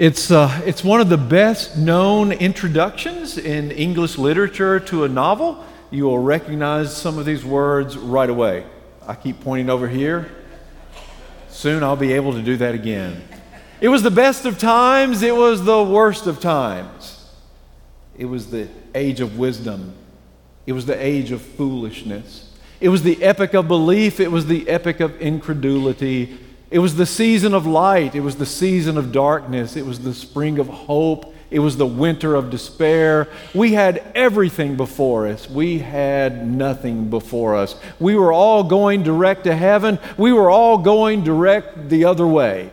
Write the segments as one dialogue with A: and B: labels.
A: It's, uh, it's one of the best known introductions in English literature to a novel. You will recognize some of these words right away. I keep pointing over here. Soon I'll be able to do that again. It was the best of times, it was the worst of times. It was the age of wisdom, it was the age of foolishness. It was the epic of belief, it was the epic of incredulity. It was the season of light. It was the season of darkness. It was the spring of hope. It was the winter of despair. We had everything before us. We had nothing before us. We were all going direct to heaven. We were all going direct the other way.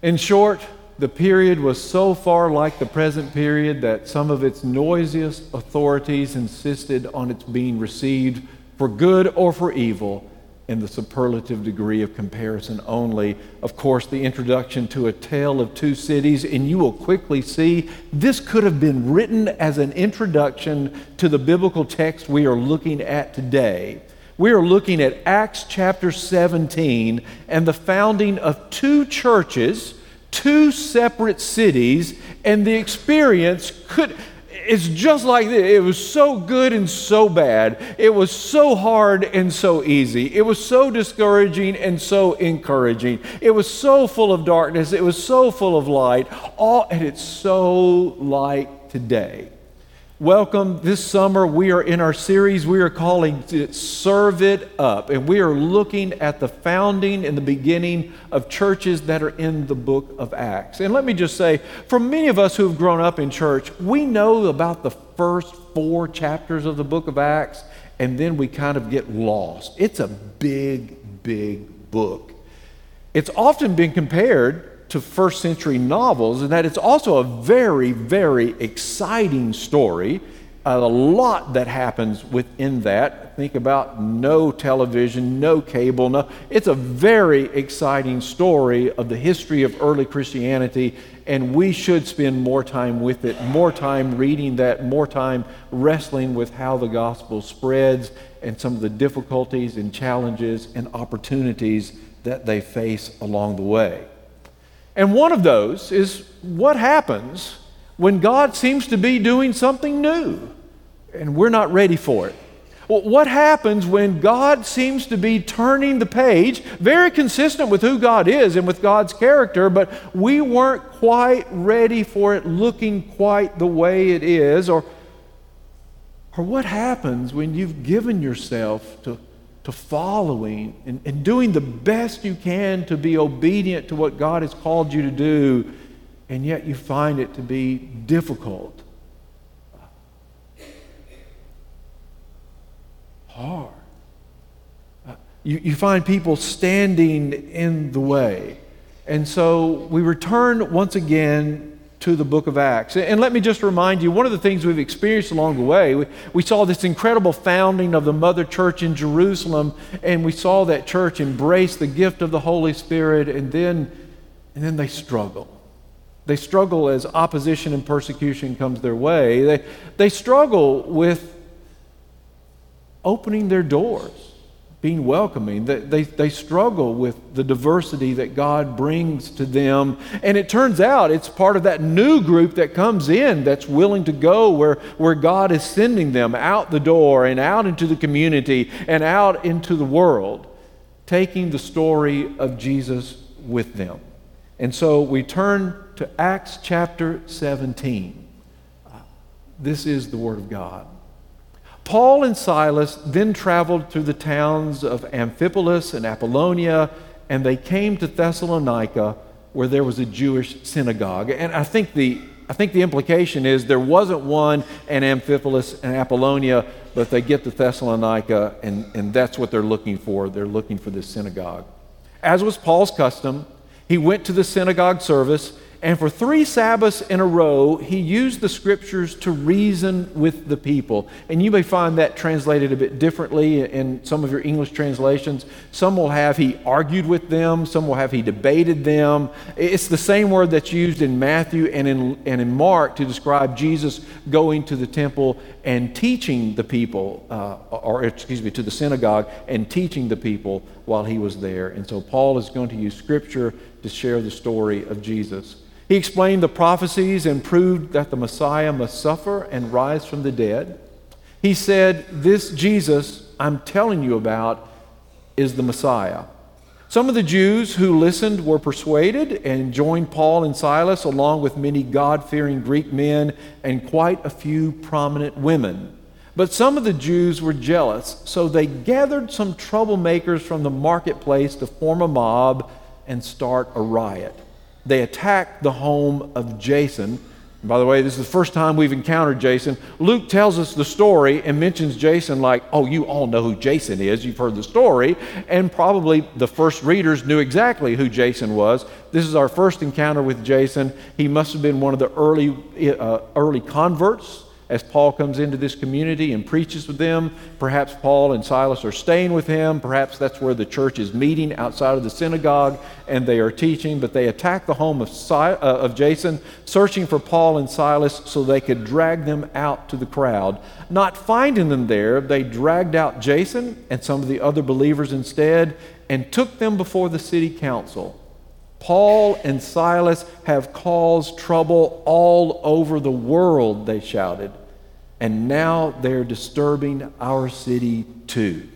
A: In short, the period was so far like the present period that some of its noisiest authorities insisted on its being received for good or for evil in the superlative degree of comparison only. Of course, the introduction to A Tale of Two Cities, and you will quickly see this could have been written as an introduction to the biblical text we are looking at today. We are looking at Acts chapter 17 and the founding of two churches, two separate cities, and the experience could it's just like this. It was so good and so bad. It was so hard and so easy. It was so discouraging and so encouraging. It was so full of darkness. It was so full of light. All, and it's so like today. Welcome this summer. We are in our series, we are calling it Serve It Up. And we are looking at the founding and the beginning of churches that are in the book of Acts. And let me just say, for many of us who have grown up in church, we know about the first four chapters of the book of Acts, and then we kind of get lost. It's a big, big book. It's often been compared to first century novels, and that it's also a very, very exciting story. Uh, a lot that happens within that. Think about no television, no cable. No, it's a very exciting story of the history of early Christianity, and we should spend more time with it, more time reading that, more time wrestling with how the gospel spreads and some of the difficulties and challenges and opportunities that they face along the way. And one of those is what happens when God seems to be doing something new and we're not ready for it. what happens when God seems to be turning the page, very consistent with who God is and with God's character, but we weren't quite ready for it looking quite the way it is? Or, or what happens when you've given yourself to to following and, and doing the best you can to be obedient to what God has called you to do, and yet you find it to be difficult, hard. Uh, you, you find people standing in the way. And so we return once again to the book of Acts. And let me just remind you one of the things we've experienced along the way, we, we saw this incredible founding of the mother church in Jerusalem, and we saw that church embrace the gift of the Holy Spirit, and then, and then they struggle. They struggle as opposition and persecution comes their way. They, they struggle with opening their doors being welcoming. They, they, they, struggle with the diversity that God brings to them. And it turns out it's part of that new group that comes in that's willing to go where, where God is sending them out the door and out into the community and out into the world, taking the story of Jesus with them. And so we turn to Acts chapter 17. This is the Word of God. Paul and Silas then traveled through the towns of Amphipolis and Apollonia, and they came to Thessalonica, where there was a Jewish synagogue. And I think the I think the implication is there wasn't one in Amphipolis and Apollonia, but they get to Thessalonica, and, and that's what they're looking for. They're looking for this synagogue. As was Paul's custom, he went to the synagogue service and for three Sabbaths in a row, he used the scriptures to reason with the people. And you may find that translated a bit differently in some of your English translations. Some will have he argued with them, some will have he debated them. It's the same word that's used in Matthew and in, and in Mark to describe Jesus going to the temple and teaching the people, uh, or excuse me, to the synagogue and teaching the people while he was there. And so Paul is going to use scripture to share the story of Jesus. He explained the prophecies and proved that the Messiah must suffer and rise from the dead. He said, This Jesus I'm telling you about is the Messiah. Some of the Jews who listened were persuaded and joined Paul and Silas, along with many God fearing Greek men and quite a few prominent women. But some of the Jews were jealous, so they gathered some troublemakers from the marketplace to form a mob and start a riot they attack the home of Jason. And by the way, this is the first time we've encountered Jason. Luke tells us the story and mentions Jason like, oh, you all know who Jason is. You've heard the story. And probably the first readers knew exactly who Jason was. This is our first encounter with Jason. He must have been one of the early, uh, early converts as Paul comes into this community and preaches with them. Perhaps Paul and Silas are staying with him. Perhaps that's where the church is meeting outside of the synagogue and they are teaching. But they attack the home of, si- uh, of Jason, searching for Paul and Silas so they could drag them out to the crowd. Not finding them there, they dragged out Jason and some of the other believers instead and took them before the city council. Paul and Silas have caused trouble all over the world, they shouted, and now they're disturbing our city too.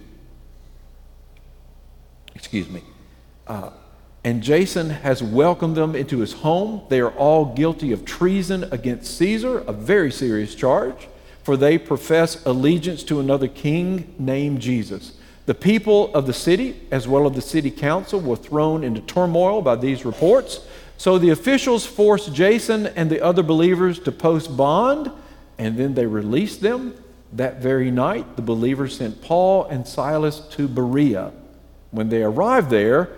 A: Excuse me. Uh, and Jason has welcomed them into his home. They are all guilty of treason against Caesar, a very serious charge, for they profess allegiance to another king named Jesus. The people of the city, as well as the city council, were thrown into turmoil by these reports. So the officials forced Jason and the other believers to post bond, and then they released them. That very night, the believers sent Paul and Silas to Berea. When they arrived there,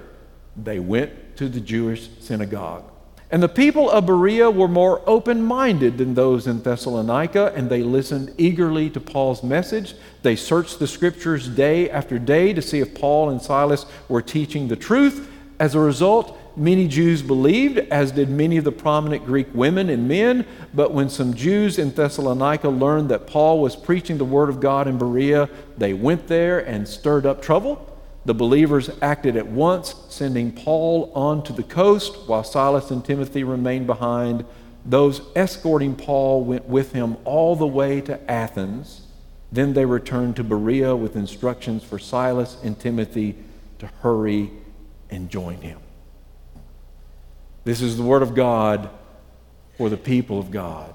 A: they went to the Jewish synagogue. And the people of Berea were more open minded than those in Thessalonica, and they listened eagerly to Paul's message. They searched the scriptures day after day to see if Paul and Silas were teaching the truth. As a result, many Jews believed, as did many of the prominent Greek women and men. But when some Jews in Thessalonica learned that Paul was preaching the Word of God in Berea, they went there and stirred up trouble. The believers acted at once, sending Paul on to the coast while Silas and Timothy remained behind. Those escorting Paul went with him all the way to Athens. Then they returned to Berea with instructions for Silas and Timothy to hurry and join him. This is the Word of God for the people of God.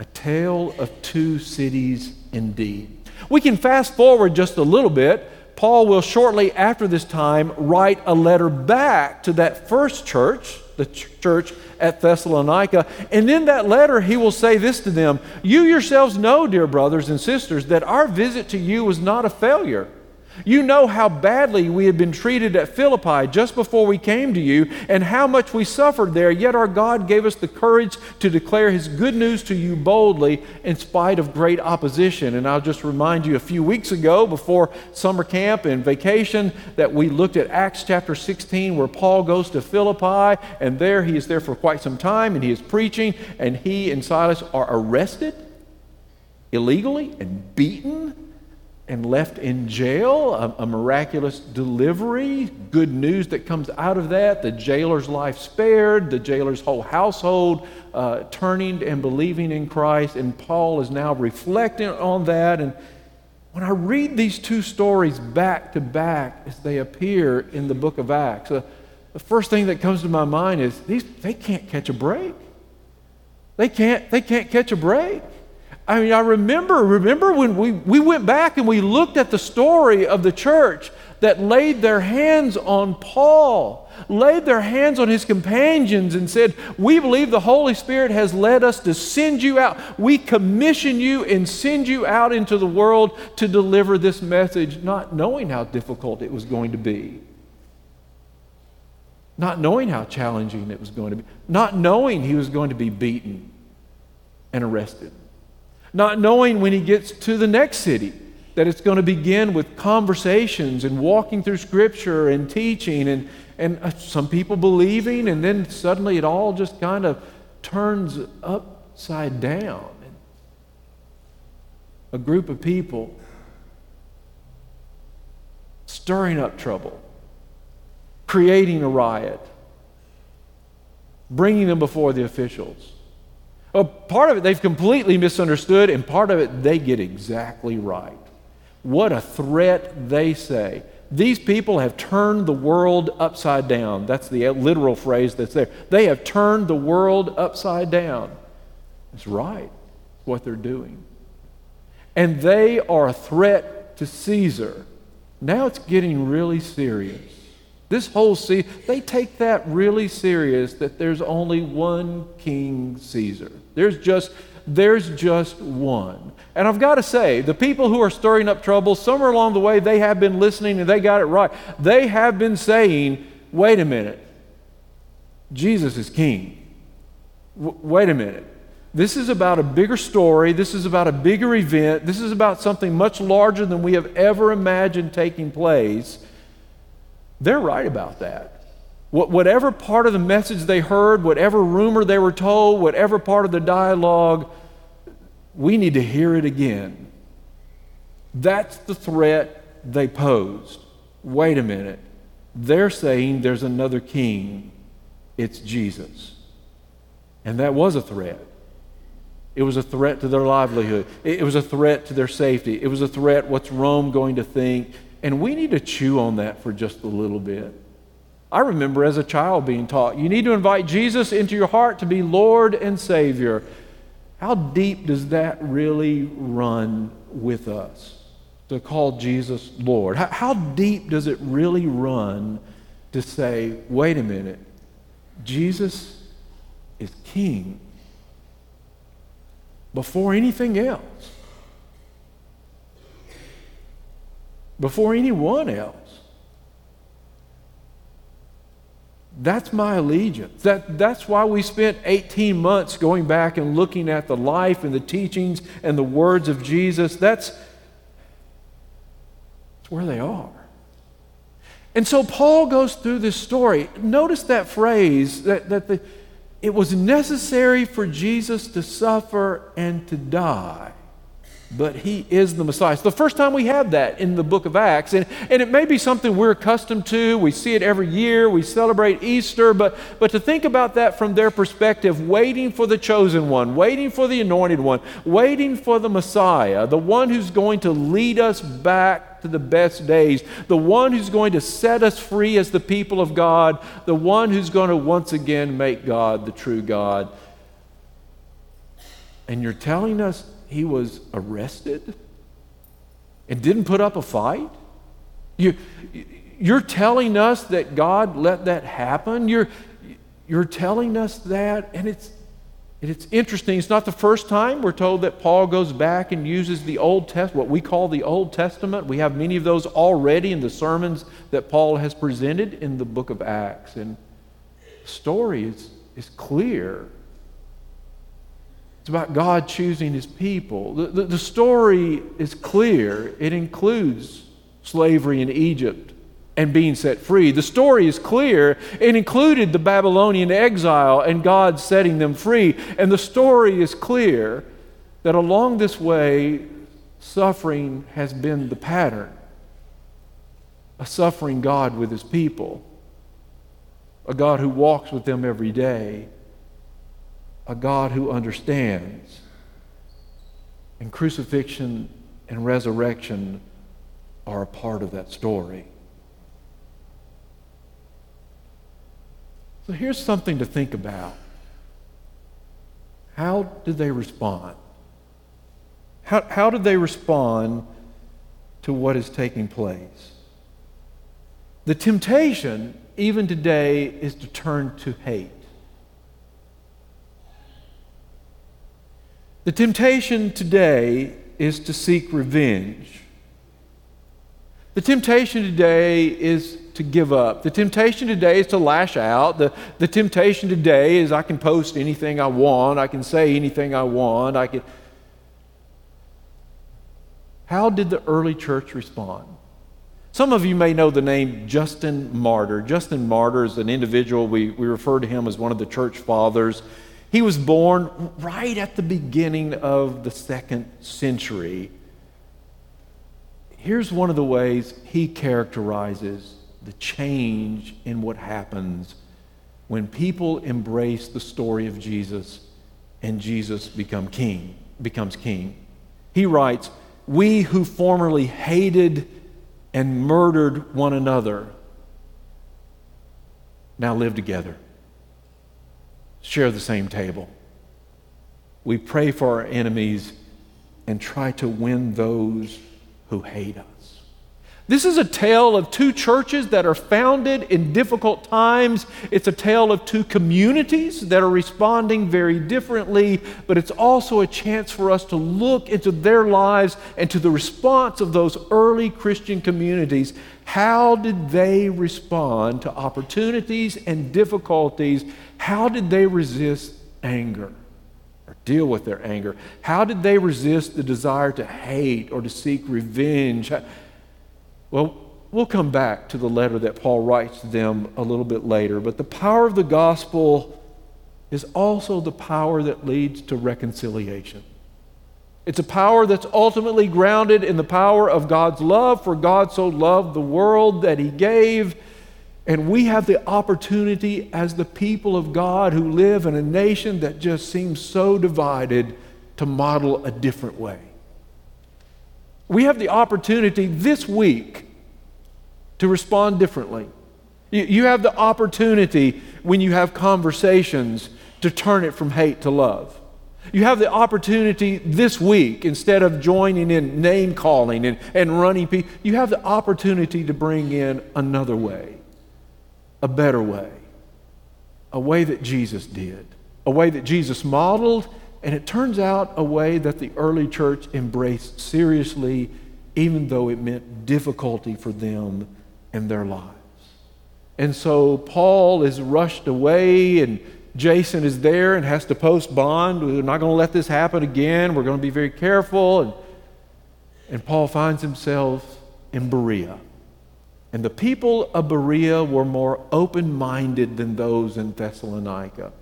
A: A tale of two cities indeed. We can fast forward just a little bit Paul will shortly after this time write a letter back to that first church, the ch- church at Thessalonica. And in that letter, he will say this to them You yourselves know, dear brothers and sisters, that our visit to you was not a failure. You know how badly we had been treated at Philippi just before we came to you, and how much we suffered there, yet our God gave us the courage to declare His good news to you boldly in spite of great opposition. And I'll just remind you a few weeks ago, before summer camp and vacation, that we looked at Acts chapter 16, where Paul goes to Philippi, and there he is there for quite some time, and he is preaching, and he and Silas are arrested illegally and beaten and left in jail, a, a, miraculous delivery, good news that comes out of that, the jailer's life spared, the jailer's whole household uh, turning and believing in Christ. And Paul is now reflecting on that. And when I read these two stories back to back as they appear in the book of Acts, uh, the first thing that comes to my mind is these, they can't catch a break. They can't, they can't catch a break. I mean, I remember, remember when we, we went back and we looked at the story of the church that laid their hands on Paul, laid their hands on his companions, and said, We believe the Holy Spirit has led us to send you out. We commission you and send you out into the world to deliver this message, not knowing how difficult it was going to be. Not knowing how challenging it was going to be, not knowing he was going to be beaten and arrested not knowing when he gets to the next city that it's going to begin with conversations and walking through scripture and teaching and, and uh, some people believing and then suddenly it all just kind of turns upside down a group of people stirring up trouble creating a riot bringing them before the officials well, oh, part of it they've completely misunderstood, and part of it they get exactly right. What a threat they say. These people have turned the world upside down. That's the literal phrase that's there. They have turned the world upside down. It's right what they're doing. And they are a threat to Caesar. Now it's getting really serious. This whole sea, they take that really serious that there's only one King Caesar. There's just there's just one. And I've got to say, the people who are stirring up trouble, somewhere along the way, they have been listening and they got it right. They have been saying, wait a minute, Jesus is king. W- wait a minute. This is about a bigger story. This is about a bigger event. This is about something much larger than we have ever imagined taking place. They're right about that. Whatever part of the message they heard, whatever rumor they were told, whatever part of the dialogue, we need to hear it again. That's the threat they posed. Wait a minute. They're saying there's another king. It's Jesus. And that was a threat. It was a threat to their livelihood. It was a threat to their safety. It was a threat what's Rome going to think? And we need to chew on that for just a little bit. I remember as a child being taught, you need to invite Jesus into your heart to be Lord and Savior. How deep does that really run with us to call Jesus Lord? How, how deep does it really run to say, wait a minute, Jesus is King before anything else? before anyone else. That's my allegiance. That, that's why we spent 18 months going back and looking at the life and the teachings and the words of Jesus. That's, that's where they are. And so Paul goes through this story. Notice that phrase that, that the, it was necessary for Jesus to suffer and to die but he is the Messiah. It's the first time we have that in the book of Acts. And, and it may be something we're accustomed to. We see it every year. We celebrate Easter. But, but to think about that from their perspective, waiting for the chosen one, waiting for the anointed one, waiting for the Messiah, the one who's going to lead us back to the best days, the one who's going to set us free as the people of God, the one who's going to once again make God the true God. And you're telling us he was arrested and didn't put up a fight? You, you're telling us that God let that happen? You're, you're telling us that? And it's, it's interesting. It's not the first time we're told that Paul goes back and uses the Old Test, what we call the Old Testament. We have many of those already in the sermons that Paul has presented in the book of Acts. And the story is, is clear it's about God choosing his people. The, the, the story is clear. It includes slavery in Egypt and being set free. The story is clear. It included the Babylonian exile and God setting them free. And the story is clear that along this way, suffering has been the pattern. A suffering God with his people, a God who walks with them every day a God who understands. And crucifixion and resurrection are a part of that story. So here's something to think about. How did they respond? How, how did they respond to what is taking place? The temptation, even today, is to turn to hate. The temptation today is to seek revenge. The temptation today is to give up. The temptation today is to lash out. The, the temptation today is I can post anything I want, I can say anything I want, I can. How did the early church respond? Some of you may know the name Justin Martyr. Justin Martyr is an individual, we, we refer to him as one of the church fathers. He was born right at the beginning of the second century. Here's one of the ways he characterizes the change in what happens when people embrace the story of Jesus and Jesus become king, becomes king. He writes, "We who formerly hated and murdered one another now live together." share the same table. We pray for our enemies and try to win those who hate us. This is a tale of two churches that are founded in difficult times. It's a tale of two communities that are responding very differently, but it's also a chance for us to look into their lives and to the response of those early Christian communities. How did they respond to opportunities and difficulties? How did they resist anger? or deal with their anger? How did they resist the desire to hate or to seek revenge? Well, we'll come back to the letter that Paul writes to them a little bit later, but the power of the gospel is also the power that leads to reconciliation. It's a power that's ultimately grounded in the power of God's love, for God so loved the world that he gave. And we have the opportunity as the people of God who live in a nation that just seems so divided to model a different way we have the opportunity this week to respond differently. You, have the opportunity when you have conversations to turn it from hate to love. You have the opportunity this week, instead of joining in name calling and, and running people, you have the opportunity to bring in another way, a better way, a way that Jesus did, a way that Jesus modeled and it turns out a way that the early church embraced seriously, even though it meant difficulty for them in their lives. And so Paul is rushed away, and Jason is there and has to post bond. We're not going to let this happen again. We're going to be very careful. And, and Paul finds himself in Berea. And the people of Berea were more open minded than those in Thessalonica.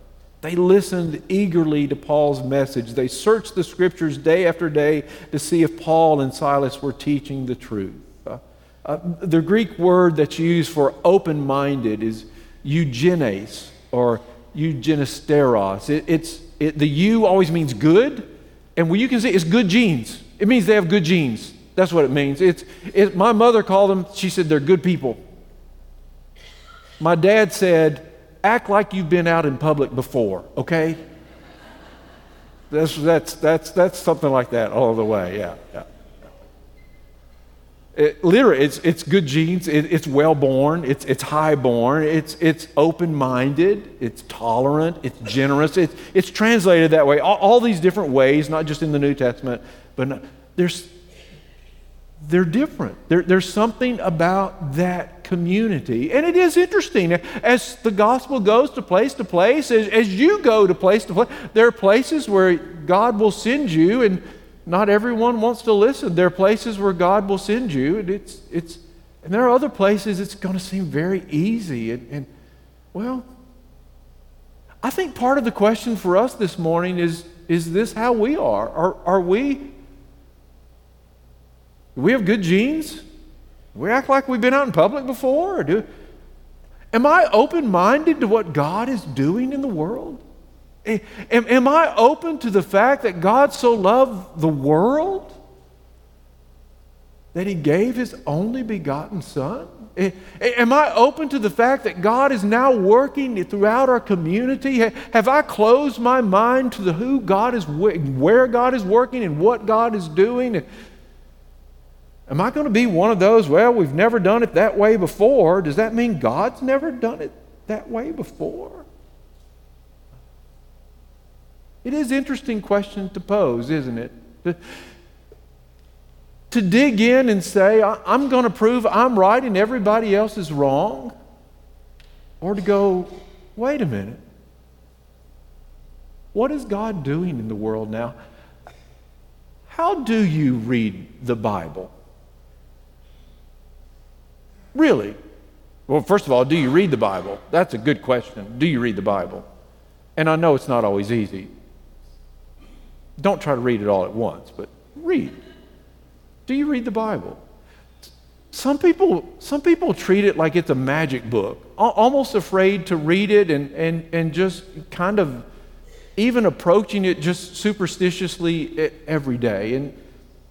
A: They listened eagerly to Paul's message. They searched the scriptures day after day to see if Paul and Silas were teaching the truth. Uh, uh, the Greek word that's used for open minded is eugenes or eugenisteros. It, it's, it, the U always means good, and you can see it's good genes. It means they have good genes. That's what it means. It's, it, my mother called them, she said they're good people. My dad said, act like you've been out in public before, okay? That's, that's, that's, that's something like that all the way, yeah. yeah. It, literally, it's, it's good genes, it, it's well born, it's, it's high born, it's, it's open minded, it's tolerant, it's generous. It's it's translated that way. All, all, these different ways, not just in the New Testament, but not, there's, they're different. There, there's something about that community. And it is interesting. As the gospel goes to place to place, as, as you go to place to place, there are places where God will send you, and not everyone wants to listen. There are places where God will send you, and, it's, it's, and there are other places it's going to seem very easy. And, and, well, I think part of the question for us this morning is is this how we are? Are, are we do we have good genes? We act like we've been out in public before? do, am I open minded to what God is doing in the world? Am, am I open to the fact that God so loved the world that he gave his only begotten Son? Am I open to the fact that God is now working throughout our community? Have I closed my mind to the who God is, where God is working and what God is doing? Am I going to be one of those? Well, we've never done it that way before. Does that mean God's never done it that way before? It is an interesting question to pose, isn't it? To, to dig in and say, I'm going to prove I'm right and everybody else is wrong. Or to go, wait a minute. What is God doing in the world now? How do you read the Bible? Really? Well, first of all, do you read the Bible? That's a good question. Do you read the Bible? And I know it's not always easy. Don't try to read it all at once, but read. Do you read the Bible? Some people, some people treat it like it's a magic book, almost afraid to read it and, and, and just kind of even approaching it just superstitiously every day. And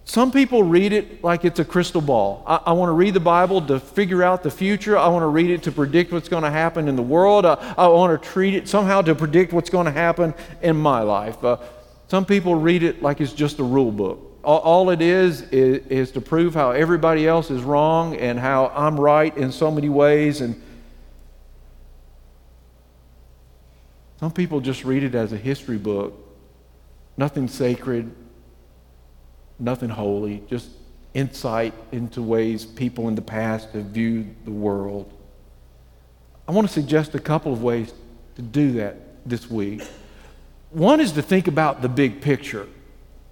A: some people read it like it's a crystal ball. I, I want to read the Bible to figure out the future. I want to read it to predict what's going to happen in the world. I, I want to treat it somehow to predict what's going to happen in my life. Uh, some people read it like it's just a rule book. All, all it is, is is to prove how everybody else is wrong and how I'm right in so many ways. And some people just read it as a history book. Nothing sacred, nothing holy, just insight into ways people in the past have viewed the world. I want to suggest a couple of ways to do that this week. One is to think about the big picture.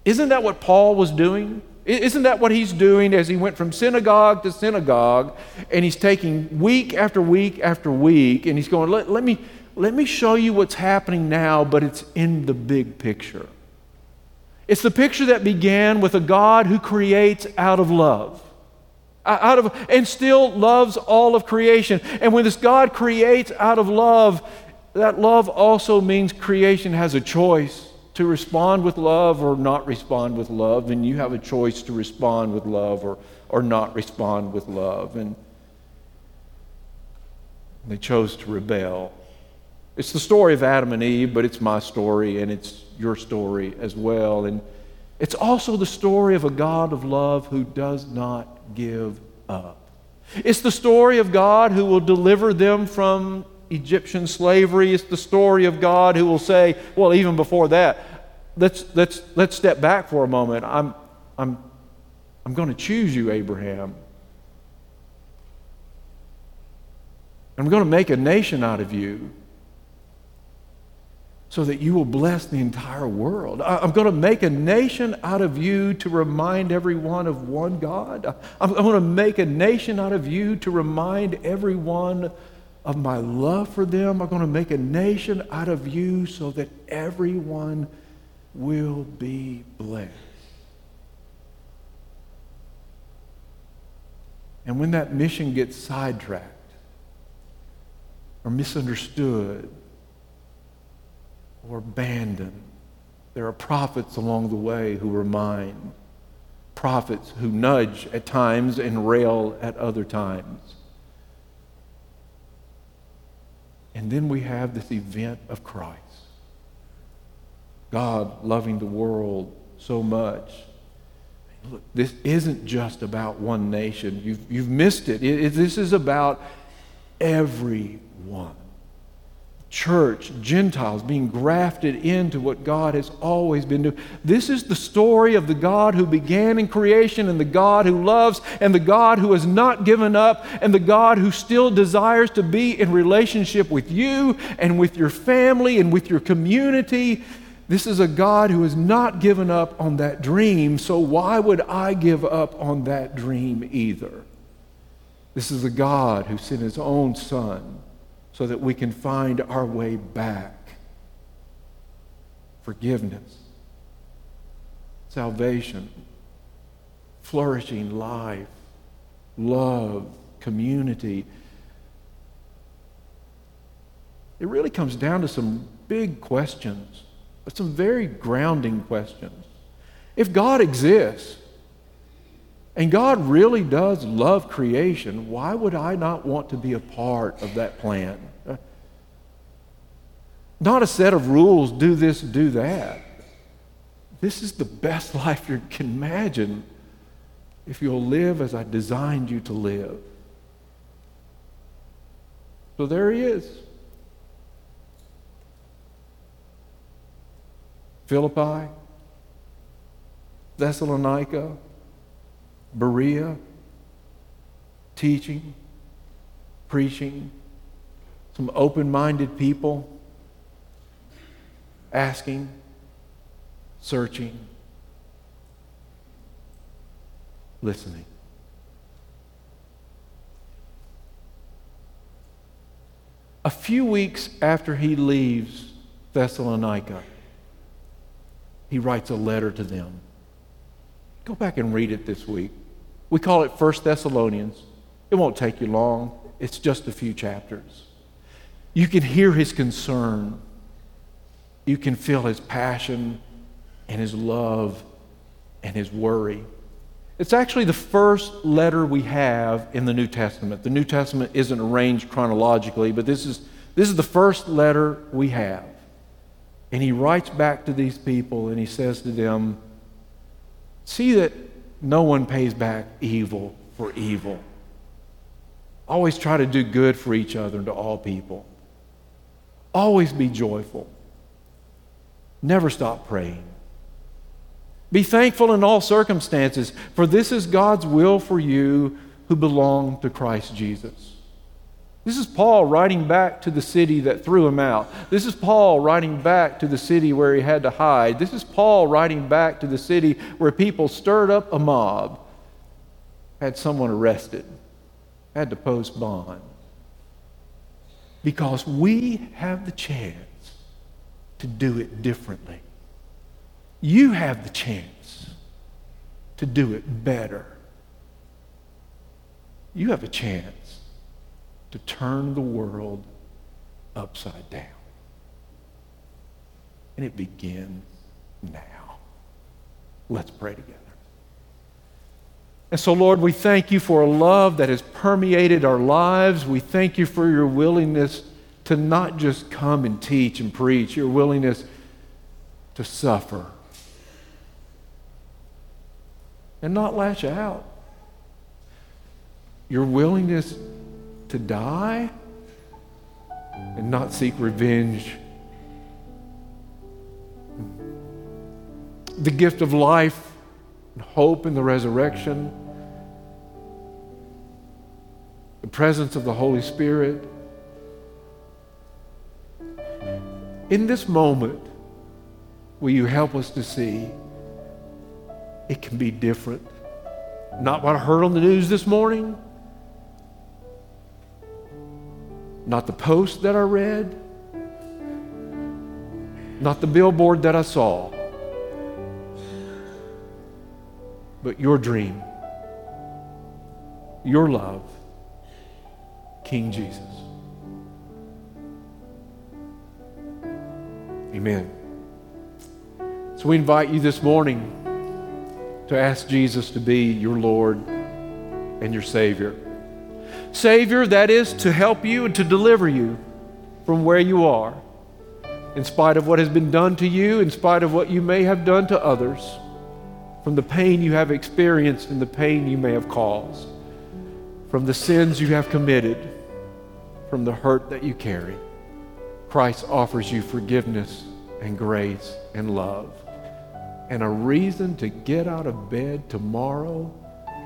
A: Isn't that what Paul was doing? Isn't that what he's doing as he went from synagogue to synagogue and he's taking week after week after week and he's going, let, let me, let me show you what's happening now, but it's in the big picture. It's the picture that began with a God who creates out of love. Out of and still loves all of creation. And when this God creates out of love, that love also means creation has a choice to respond with love or not respond with love, and you have a choice to respond with love or, or not respond with love. And they chose to rebel. It's the story of Adam and Eve, but it's my story and it's your story as well. And it's also the story of a God of love who does not give up. It's the story of God who will deliver them from Egyptian slavery. It's the story of God who will say, well, even before that, let's, let's, let's step back for a moment. I'm, I'm, I'm going to choose you, Abraham. I'm going to make a nation out of you so that you will bless the entire world. I'm going to make a nation out of you to remind everyone of one God. I'm going to make a nation out of you to remind everyone of my love for them. I'm going to make a nation out of you so that everyone will be blessed. And when that mission gets sidetracked or misunderstood, or abandon. There are prophets along the way who remind, prophets who nudge at times and rail at other times. And then we have this event of Christ God loving the world so much. Look, this isn't just about one nation. You've, you've missed it. it, it this is about everyone church, Gentiles being grafted into what God has always been doing. This is the story of the God who began in creation and the God who loves and the God who has not given up and the God who still desires to be in relationship with you and with your family and with your community. This is a God who has not given up on that dream, so why would I give up on that dream either? This is a God who sent his own son so that we can find our way back. Forgiveness, salvation, flourishing life, love, community. It really comes down to some big questions, some very grounding questions. If God exists, and God really does love creation, why would I not want to be a part of that plan? Not a set of rules, do this, do that. This is the best life you can imagine if you'll live as I designed you to live. So there he is. Philippi, Thessalonica, Berea, teaching, preaching, some open minded people asking, searching, listening. A few weeks after he leaves Thessalonica, he writes a letter to them. Go back and read it this week. We call it First Thessalonians. It won't take you long, it's just a few chapters. You can hear his concern, you can feel his passion and his love and his worry. It's actually the first letter we have in the New Testament. The New Testament isn't arranged chronologically, but this is, this is the first letter we have. And he writes back to these people and he says to them, See that no one pays back evil for evil. Always try to do good for each other and to all people. Always be joyful. Never stop praying. Be thankful in all circumstances, for this is God's will for you who belong to Christ Jesus. This is Paul writing back to the city that threw him out. This is Paul writing back to the city where he had to hide. This is Paul writing back to the city where people stirred up a mob, had someone arrested, had to post bond. Because we have the chance to do it differently. You have the chance to do it better. You have a chance to turn the world upside down. And it begins now. Let's pray together. And so, Lord, we thank you for a love that has permeated our lives. We thank you for your willingness to not just come and teach and preach, your willingness to suffer and not lash out. Your willingness to die and not seek revenge. The gift of life and hope in the resurrection, the presence of the Holy Spirit. In this moment, will you help us to see it can be different? Not what I heard on the news this morning, not the post that I read, not the billboard that I saw, but your dream, your love, King Jesus. Amen. So we invite you this morning to ask Jesus to be your Lord and your Savior. Savior, that is, to help you and to deliver you from where you are, in spite of what has been done to you, in spite of what you may have done to others, from the pain you have experienced and the pain you may have caused, from the sins you have committed, from the hurt that you carry. Christ offers you forgiveness and grace and love and a reason to get out of bed tomorrow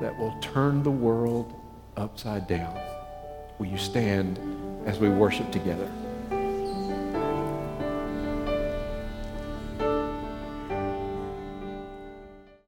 A: that will turn the world upside down. Will you stand as we worship together?